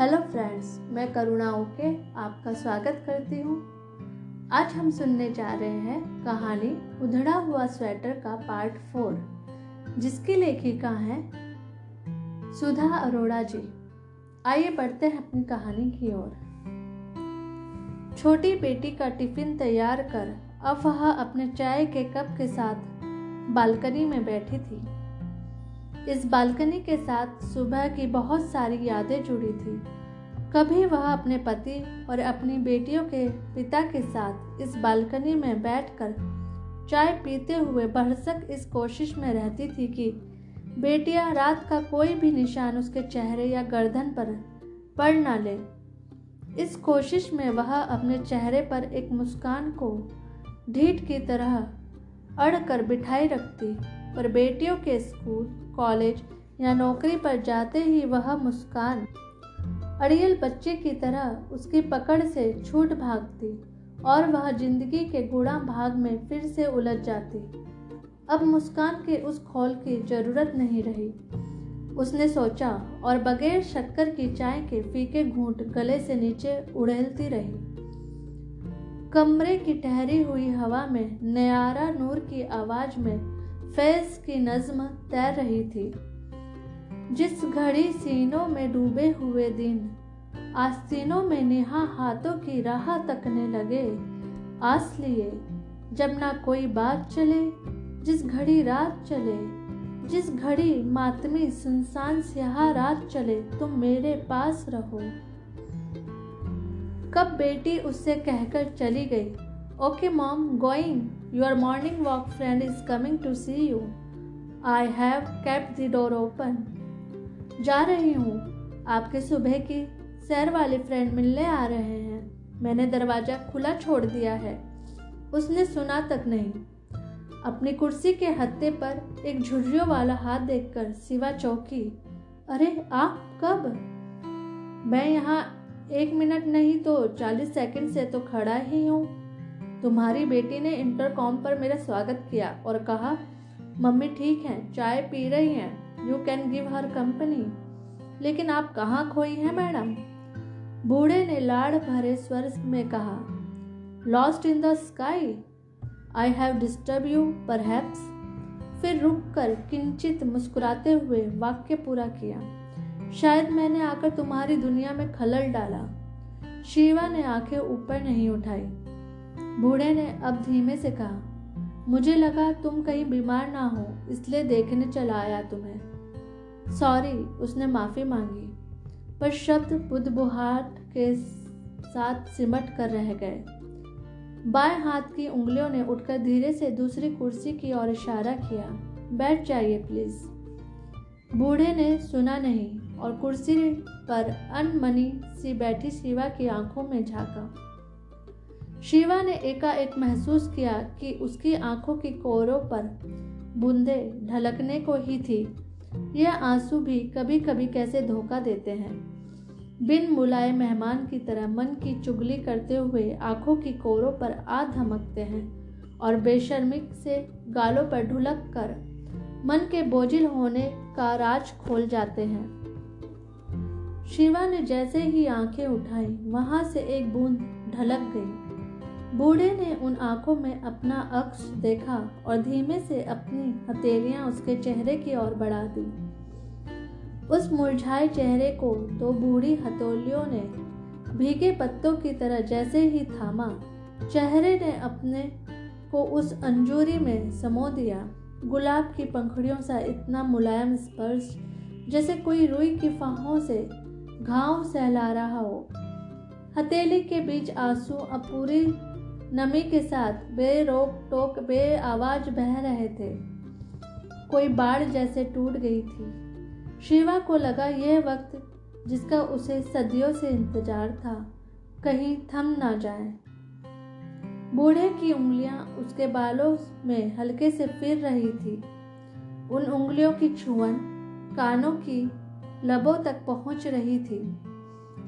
Hello friends मैं करुणा okay आपका स्वागत करती हूँ। आज हम सुनने जा रहे हैं कहानी उधड़ा हुआ स्वेटर का पार्ट फोर जिसकी लेखिका है सुधा अरोड़ा जी। आइए बढ़ते हैं अपनी कहानी की ओर। छोटी बेटी का टिफ़िन तैयार कर अब अपने चाय के कप के साथ बालकनी में बैठी थी। इस बालकनी के साथ सुबह की बहुत सारी यादें जुड़ी थी। कभी वह अपने पति और अपनी बेटियों के पिता के साथ इस बालकनी में बैठकर चाय पीते हुए भरसक इस कोशिश में रहती थी कि बेटियाँ रात का कोई भी निशान उसके चेहरे या गर्दन पर पड़ ना ले। इस कोशिश में वह अपने चेहरे पर एक मुस्कान को ढीठ की तरह अड़ कर बिठाई रखती पर बेटियों के स्कूल कॉलेज या नौकरी पर जाते ही वह मुस्कान अड़ियल बच्चे की तरह उसकी पकड़ से छूट भागती और वह ज़िंदगी के गुड़ा भाग में फिर से उलझ जाती। अब मुस्कान के उस खोल की ज़रूरत नहीं रही। उसने सोचा और बगैर शक्कर की चाय के फीके घूंट गले से नीचे उड़ेलती रही। कमरे की ठहरी हुई हवा में नयारा नूर की आवाज़ में फैज की नज्म तैर रही थी। जिस घड़ी सीनों में डूबे हुए दिन आस्तीनों में नेहा हाथों की राह तकने लगे। आस लिए, जब ना कोई बात चले, जिस घड़ी रात चले, जिस घड़ी मातमी सुनसान स्याह रात चले, तुम मेरे पास रहो। कब बेटी उससे कहकर चली गई? Okay mom, going. Your morning walk friend is coming to see you I have kept the door open जा रही हूँ। आपके सुबह की सैर वाले फ्रेंड मिलने आ रहे हैं। मैंने दरवाज़ा खुला छोड़ दिया है। उसने सुना तक नहीं। अपनी कुर्सी के हत्ते पर एक झुर्रियों वाला हाथ देखकर सिवा चौकी। अरे, आप कब? मैं यहाँ एक मिनट नहीं तो चालीस सेकंड से तो खड़ा ही हूँ। तुम्हारी बेटी ने इंटरकॉम पर मेरा स्वागत किया और कहा, मम्मी ठीक है, चाय पी रही हैं you can give her company लेकिन आप कहाँ खोई हैं, मैडम? बूढ़े ने लाड़ भरे स्वर में कहा lost in the sky I have disturb you पर फिर रुक कर किंचित मुस्कुराते हुए वाक्य पूरा किया, शायद मैंने आकर तुम्हारी दुनिया में खलल डाला। शिवा ने आँखें ऊपर नहीं उठाई। बूढ़े ने अब धीमे से कहा, मुझे लगा तुम कहीं बीमार ना हो, इसलिए देखने चला आया तुम्हें। सॉरी उसने माफ़ी मांगी, पर शब्द बुदबुहाट के साथ सिमट कर रह गए। बाएँ हाथ की उंगलियों ने उठकर धीरे से दूसरी कुर्सी की ओर इशारा किया, बैठ जाइए प्लीज़ बूढ़े ने सुना नहीं, और कुर्सी पर अनमनी सी बैठी शिवा की आँखों में झांका। शिवा ने एकाएक महसूस किया कि उसकी आँखों की कोरों पर बूंदे ढलकने को ही थी। यह आँसू भी कभी कभी कैसे धोखा देते हैं? बिन बुलाए मेहमान की तरह मन की चुगली करते हुए आँखों की कोरों पर आ धमकते हैं और बेशर्मिक से गालों पर ढुलक कर मन के बोझिल होने का राज खोल जाते हैं। शिवा ने जैसे ही आँखें उठाई, वहाँ से एक बूंद ढलक गई। बूढ़े ने उन आँखों में अपना अक्ष देखा और धीमे से अपनी हथेलियाँ उसके चेहरे की ओर बढ़ा दी। उस मुरझाए चेहरे को दो बूढ़ी हथौलियों ने भीगे पत्तों की तरह जैसे ही थामा, चेहरे ने अपने को उस अंजूरी में समो दिया। गुलाब की पंखड़ियों सा इतना मुलायम स्पर्श जैसे कोई रुई की फाहों से घाव सहला रहा हो। हथेली के बीच आँसू अब पूरी नमी के साथ बेरोक टोक बे आवाज़ बह रहे थे। कोई बाढ़ जैसे टूट गई थी। शिवा को लगा यह वक्त जिसका उसे सदियों से इंतज़ार था, कहीं थम ना जाए। बूढ़े की उंगलियाँ उसके बालों में हल्के से फिर रही थी। उन उंगलियों की छुअन कानों की लबों तक पहुँच रही थी।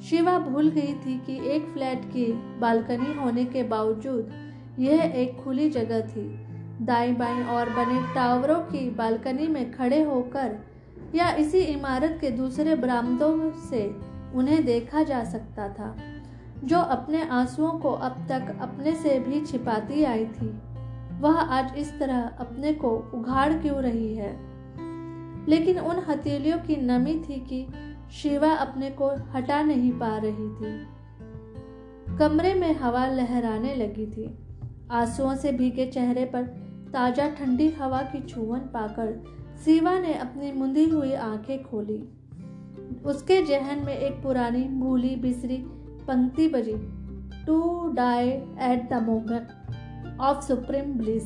शिवा भूल गई थी कि एक फ्लैट की बालकनी होने के बावजूद यह एक खुली जगह थी। दाई बाई और बने टावरों की बालकनी में खड़े होकर या इसी इमारत के दूसरे बरामदों से उन्हें देखा जा सकता था, जो अपने आंसुओं को अब तक अपने से भी छिपाती आई थी। वह आज इस तरह अपने को उघाड़ क्यों रही है? लेकिन उन हथेलियों की नमी थी कि शिवा अपने को हटा नहीं पा रही थी। कमरे में हवा लहराने लगी थी। आंसुओं से भीगे चेहरे पर ताज़ा ठंडी हवा की छुवन पाकर शिवा ने अपनी मुंदी हुई आँखें खोली। उसके जहन में एक पुरानी भूली बिसरी पंक्ति बजी to die at the moment of supreme bliss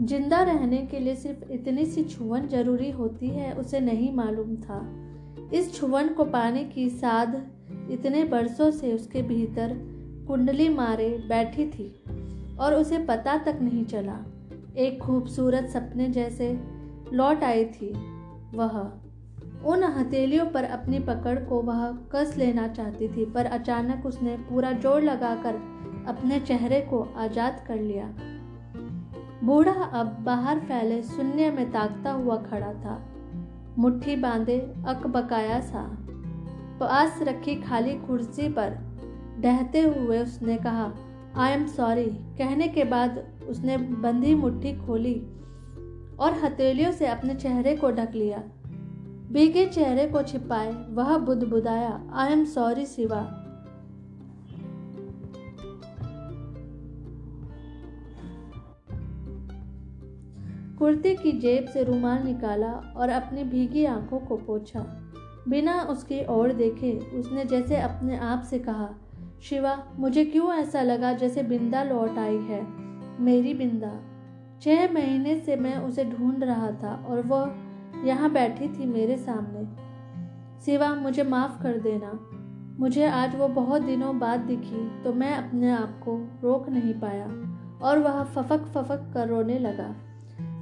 ज़िंदा रहने के लिए सिर्फ़ इतनी सी छुवन ज़रूरी होती है, उसे नहीं मालूम था। इस छुवन को पाने की साध इतने बरसों से उसके भीतर कुंडली मारे बैठी थी और उसे पता तक नहीं चला। एक खूबसूरत सपने जैसे लौट आई थी वह। उन हथेलियों पर अपनी पकड़ को वह कस लेना चाहती थी, पर अचानक उसने पूरा ज़ोर लगाकर अपने चेहरे को आज़ाद कर लिया। बूढ़ा अब बाहर फैले शून्य में ताकता हुआ खड़ा था। मुट्ठी बांधे अकबकाया सा। पास रखी खाली कुर्सी पर डहते हुए उसने कहा आई एम सॉरी कहने के बाद उसने बंधी मुट्ठी खोली और हथेलियों से अपने चेहरे को ढक लिया। भीगे चेहरे को छिपाए, वह बुदबुदाया आई एम सॉरी शिवा कुर्ते की जेब से रुमाल निकाला और अपनी भीगी आँखों को पोछा। बिना उसकी ओर देखे, उसने जैसे अपने आप से कहा, शिवा, मुझे क्यों ऐसा लगा जैसे बिंदा लौट आई है? मेरी बिंदा। छह महीने से मैं उसे ढूंढ रहा था और वह यहाँ बैठी थी मेरे सामने। शिवा, मुझे माफ़ कर देना। मुझे आज वो बहुत दिनों बाद दिखी तो मैं अपने आप को रोक नहीं पाया। और वह फफक फफक कर रोने लगा।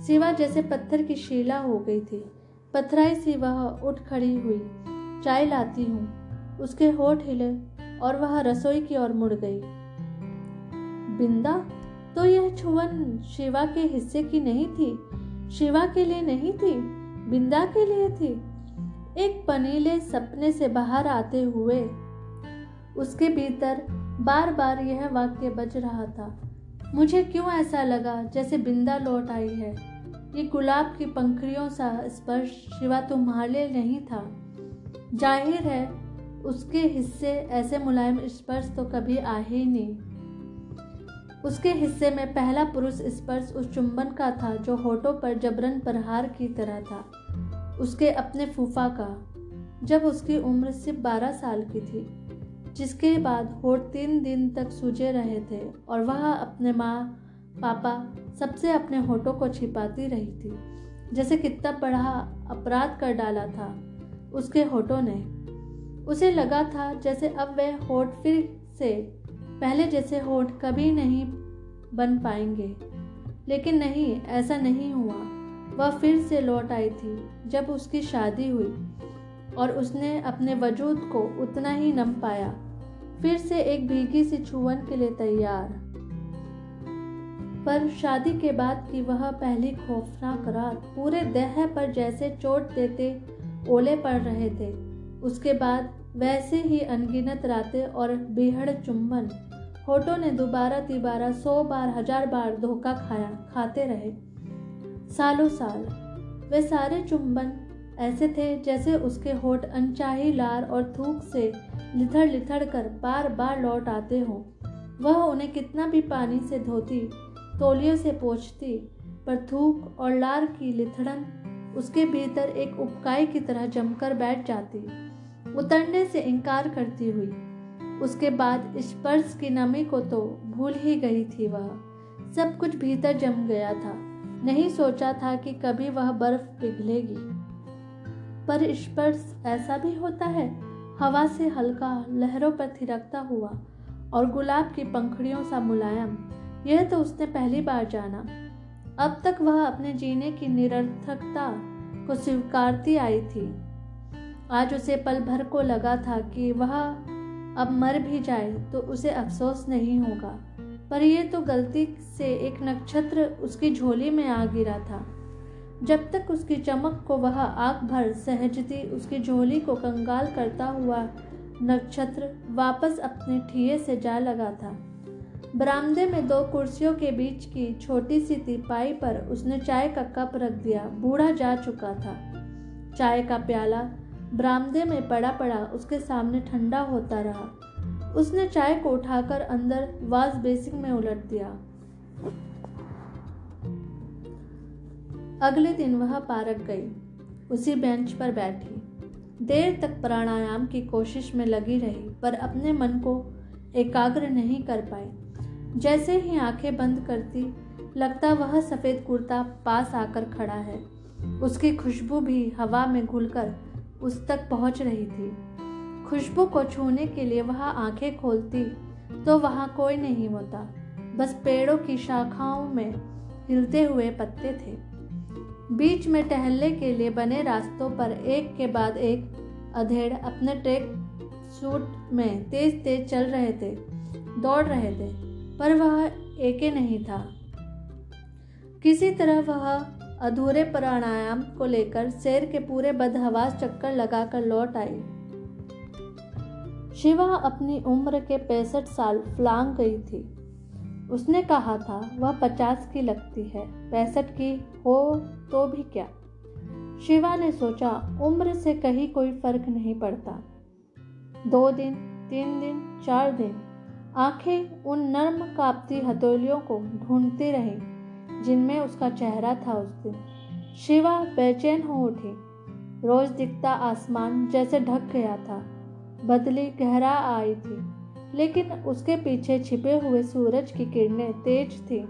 सिवा जैसे पत्थर की शीला हो गई थी। पथराई सी वह उठ खड़ी हुई। चाय लाती हूँ। उसके होठ हिले और वह रसोई की ओर मुड़ गई। बिंदा तो यह छुवन शिवा के हिस्से की नहीं थी? शिवा के लिए नहीं थी? बिंदा के लिए थी? एक पनीले सपने से बाहर आते हुए। उसके भीतर बार बार यह वाक्य बज रहा था। मुझे क्यों ऐसा लगा जैसे बिंदा लौट आई है? ये गुलाब की पंखड़ियों सा स्पर्श शिवा तुम्हारे नहीं था। ज़ाहिर है, उसके हिस्से ऐसे मुलायम स्पर्श तो कभी आ ही नहीं। उसके हिस्से में पहला पुरुष स्पर्श उस चुंबन का था जो होठों पर जबरन प्रहार की तरह था। उसके अपने फूफा का, जब उसकी उम्र सिर्फ़ बारह साल की थी, जिसके बाद होठ तीन दिन तक सूजे रहे थे और वह अपने माँ पापा सबसे अपने होठों को छिपाती रही थी। जैसे कितना बड़ा अपराध कर डाला था उसके होठों ने। उसे लगा था जैसे अब वह होठ फिर से, पहले जैसे होठ कभी नहीं बन पाएँगे। लेकिन नहीं, ऐसा नहीं हुआ। वह फिर से लौट आई थी जब उसकी शादी हुई और उसने अपने वजूद को उतना ही नम पाया। फिर से एक भीगी सी छुवन के लिए तैयार। पर शादी के बाद की वह पहली खौफनाक रात पूरे देह पर जैसे चोट देते ओले पड़ रहे थे। उसके बाद वैसे ही अनगिनत रातें और बेहड़ चुम्बन होटो ने दोबारा तिबारा सौ बार, हज़ार बार धोखा खाया, खाते रहे। सालों साल, वे सारे चुंबन ऐसे थे जैसे उसके होठ अनचाही लार और थूक से लिथड़ लिथड़ कर बार बार लौट आते हों। वह उन्हें कितना भी पानी से धोती तोलियों से पोछती, पर थूक और लार की लिथड़न उसके भीतर एक उपकाई की तरह जमकर बैठ जाती। उतरने से इनकार करती हुई। उसके बाद स्पर्श की नमी को तो भूल ही गई थी वह। सब कुछ भीतर जम गया था। नहीं सोचा था कि कभी वह बर्फ़ पिघलेगी। पर स्पर्श ऐसा भी होता है, हवा से हल्का लहरों पर थिरकता हुआ और गुलाब की पंखड़ियों सा मुलायम। यह तो उसने पहली बार जाना। अब तक वह अपने जीने की निरर्थकता को स्वीकारती आई थी। आज उसे पल भर को लगा था कि वह अब मर भी जाए तो उसे अफसोस नहीं होगा। पर यह तो गलती से एक नक्षत्र उसकी झोली में आ गिरा था। जब तक उसकी चमक को वह आग भर सहजती उसकी झोली को कंगाल करता हुआ नक्षत्र वापस अपने ठिये से जा लगा था। बरामदे में दो कुर्सियों के बीच की छोटी सी तिपाई पर उसने चाय का कप रख दिया। बूढ़ा जा चुका था। चाय का प्याला बरामदे में पड़ा पड़ा उसके सामने ठंडा होता रहा। उसने चाय को उठाकर अंदर वाज बेसिन में उलट दिया। अगले दिन वह पार्क गई। उसी बेंच पर बैठी। देर तक प्राणायाम की कोशिश में लगी रही, पर अपने मन को एकाग्र नहीं कर पाई। जैसे ही आँखें बंद करती, लगता वह सफ़ेद कुर्ता पास आकर खड़ा है। उसकी खुशबू भी हवा में घुलकर उस तक पहुँच रही थी। खुशबू को छूने के लिए वह आँखें खोलती तो वहाँ कोई नहीं होता। बस पेड़ों की शाखाओं में हिलते हुए पत्ते थे। बीच में टहलने के लिए बने रास्तों पर एक के बाद एक अधेड़ अपने ट्रैक सूट में तेज तेज चल रहे थे, दौड़ रहे थे। पर वह एके नहीं था। किसी तरह वह अधूरे प्राणायाम को लेकर शेर के पूरे बदहवास चक्कर लगाकर लौट आई। शिवा अपनी उम्र के पैंसठ साल फ्लांग गई थी। उसने कहा था, वह पचास की लगती है, पैंसठ की हो तो भी क्या? शिवा ने सोचा, उम्र से कहीं कोई फ़र्क नहीं पड़ता। दो दिन, तीन दिन, चार दिन आँखें उन नर्म कापती हथौलियों को ढूंढती रहीं, जिनमें उसका चेहरा था उस दिन। शिवा बेचैन हो उठी। रोज दिखता आसमान जैसे ढक गया था। बदली गहरा आई थी, लेकिन उसके पीछे छिपे हुए सूरज की किरणें तेज थी,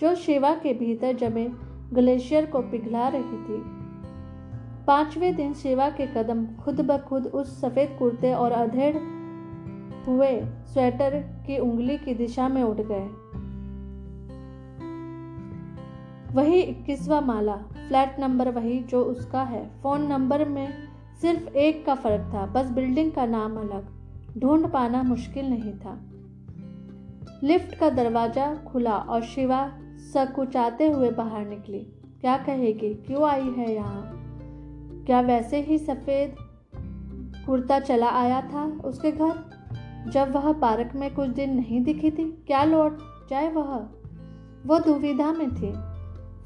जो शिवा के भीतर जमे ग्लेशियर को पिघला रही थी। पाँचवें दिन शिवा के कदम खुद ब खुद उस सफ़ेद कुर्ते और अधेड़ हुए स्वेटर की उंगली की दिशा में उठ गए। वही इक्कीसवा माला, फ्लैट नंबर वही जो उसका है। फ़ोन नंबर में सिर्फ़ एक का फ़र्क था, बस बिल्डिंग का नाम अलग। ढूंढ पाना मुश्किल नहीं था। लिफ्ट का दरवाज़ा खुला और शिवा सकुचाते हुए बाहर निकली। क्या कहेगी? क्यों आई है यहाँ? क्या वैसे ही सफ़ेद कुर्ता चला आया था उसके घर? जब वह पार्क में कुछ दिन नहीं दिखी थी, क्या लौट जाए वह? वो दुविधा में थी।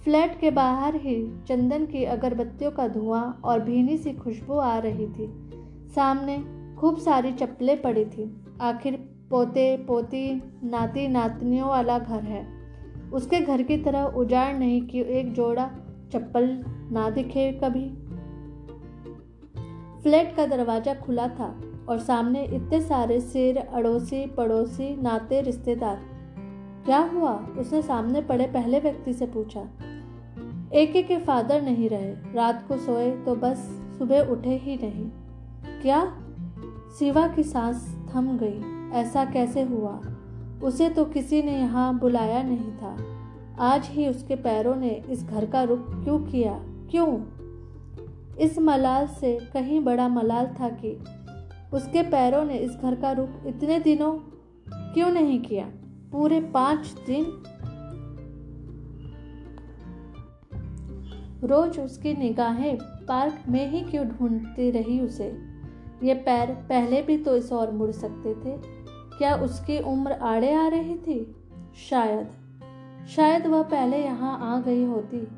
फ्लैट के बाहर ही चंदन की अगरबत्तियों का धुआँ और भीनी सी खुशबू आ रही थी। सामने खूब सारी चप्पलें पड़ी थी। आखिर पोते, पोती, नाती, नातनियों वाला घर है। उसके घर की तरह उजाड़ नहीं कि एक जोड़ा चप्पल ना दिखे कभी। फ्लैट का दरवाज़ा खुला था और सामने इतने सारे सिर, अड़ोसी, पड़ोसी, नाते, रिश्तेदार। क्या हुआ? उसने सामने पड़े पहले व्यक्ति से पूछा। एक के फादर नहीं रहे। रात को सोए तो बस सुबह उठे ही नहीं। क्या? शिवा की सांस थम गई। ऐसा कैसे हुआ? उसे तो किसी ने यहाँ बुलाया नहीं था। आज ही उसके पैरों ने इस घर का रुख क्यों किया? क्यों? इस मलाल से कहीं बड़ा मलाल था कि उसके पैरों ने इस घर का रुख इतने दिनों क्यों नहीं किया? पूरे पाँच दिन। रोज उसकी निगाहें पार्क में ही क्यों ढूंढती रही उसे? ये पैर पहले भी तो इस और मुड़ सकते थे। क्या उसकी उम्र आड़े आ रही थी? शायद। शायद वह पहले यहाँ आ गई होती।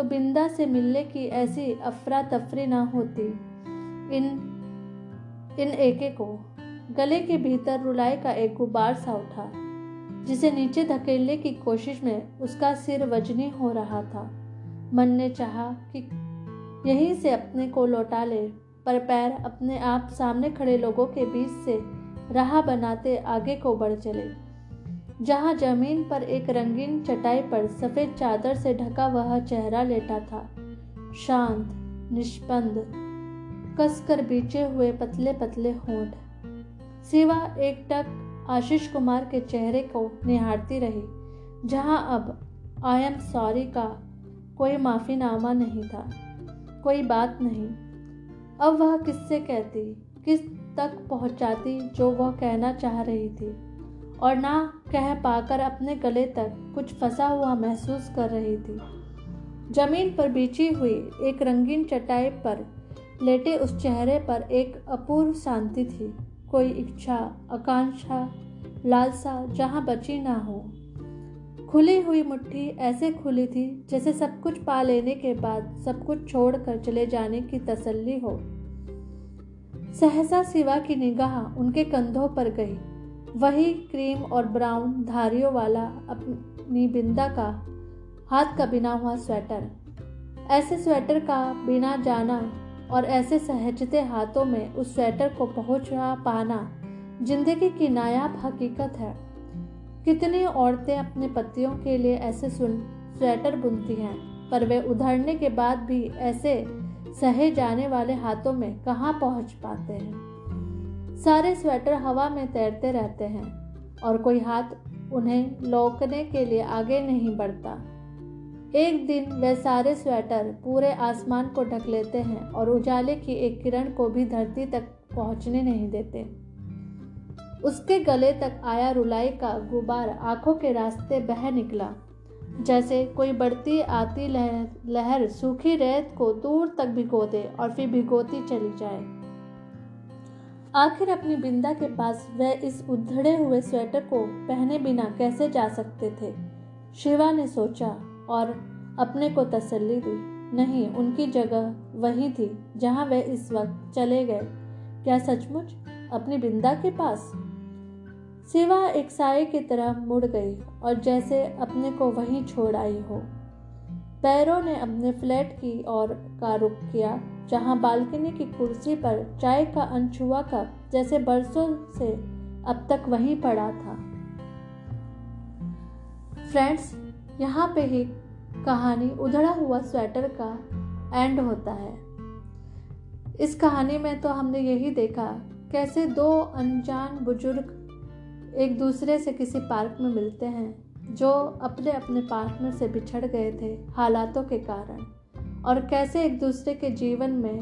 तो बिंदा से मिलने की ऐसी अफरा तफरी ना होती। इन इन एके को गले के भीतर रुलाई का एक गुबार सा उठा, जिसे नीचे धकेलने की कोशिश में उसका सिर वजनी हो रहा था। मन ने चाहा कि यहीं से अपने को लौटा ले, पर पैर अपने आप सामने खड़े लोगों के बीच से राह बनाते आगे को बढ़ चले। जहाँ ज़मीन पर एक रंगीन चटाई पर सफ़ेद चादर से ढका वह चेहरा लेटा था। शांत, निष्पन्द, कसकर बीचे हुए पतले पतले होंठ। सिवा एक टक आशीष कुमार के चेहरे को निहारती रही, जहाँ अब आई एम सॉरी का कोई माफ़ीनामा नहीं था, कोई बात नहीं। अब वह किससे कहती, किस तक पहुंचाती जो वह कहना चाह रही थी? और ना कह पाकर अपने गले तक कुछ फंसा हुआ महसूस कर रही थी। ज़मीन पर बिछी हुई एक रंगीन चटाई पर लेटे उस चेहरे पर एक अपूर्व शांति थी। कोई इच्छा, आकांक्षा, लालसा जहाँ बची ना हो। खुली हुई मुट्ठी ऐसे खुली थी जैसे सब कुछ पा लेने के बाद सब कुछ छोड़कर चले जाने की तसल्ली हो। सहसा सिवा की निगाह उनके कंधों पर गई। वही क्रीम और ब्राउन धारियों वाला अपनी बिंदा का हाथ का बिना हुआ स्वेटर। ऐसे स्वेटर का बिना जाना और ऐसे सहजते हाथों में उस स्वेटर को पहुँच पाना ज़िंदगी की नायाब हकीकत है। कितनी औरतें अपने पतियों के लिए ऐसे सुन स्वेटर बुनती हैं, पर वे उधरने के बाद भी ऐसे सहे जाने वाले हाथों में कहाँ पहुँच पाते हैं? सारे स्वेटर हवा में तैरते रहते हैं और कोई हाथ उन्हें लौकने के लिए आगे नहीं बढ़ता। एक दिन वे सारे स्वेटर पूरे आसमान को ढक लेते हैं और उजाले की एक किरण को भी धरती तक पहुँचने नहीं देते। उसके गले तक आया रुलाई का गुबार आँखों के रास्ते बह निकला। जैसे कोई बढ़ती आती लहर लहर सूखी रेत को दूर तक भिगो दे और फिर भिगोती चली जाए। आखिर अपनी बिंदा के पास वह इस उधड़े हुए स्वेटर को पहने बिना कैसे जा सकते थे? शिवा ने सोचा और अपने को तसल्ली दी। नहीं, उनकी जगह वही थी, जहाँ वह इस वक्त चले गए। क्या सचमुच? अपनी बिंदा के पास? सिवा एक साय की तरह मुड़ गई और जैसे अपने को वहीं छोड़ आई हो। पैरों ने अपने फ्लैट की ओर का रुख किया, जहाँ बालकनी की कुर्सी पर चाय का अनछुआ कप जैसे बरसों से अब तक वहीं पड़ा था। फ्रेंड्स, यहाँ पे ही कहानी उधड़ा हुआ स्वेटर का एंड होता है। इस कहानी में तो हमने यही देखा, कैसे दो अनजान बुज़ुर्ग एक दूसरे से किसी पार्क में मिलते हैं। जो अपने अपने पार्टनर से बिछड़ गए थे हालातों के कारण और कैसे एक दूसरे के जीवन में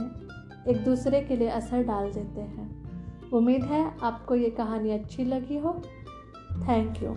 एक दूसरे के लिए असर डाल देते हैं। उम्मीद है आपको ये कहानी अच्छी लगी हो। Thank you.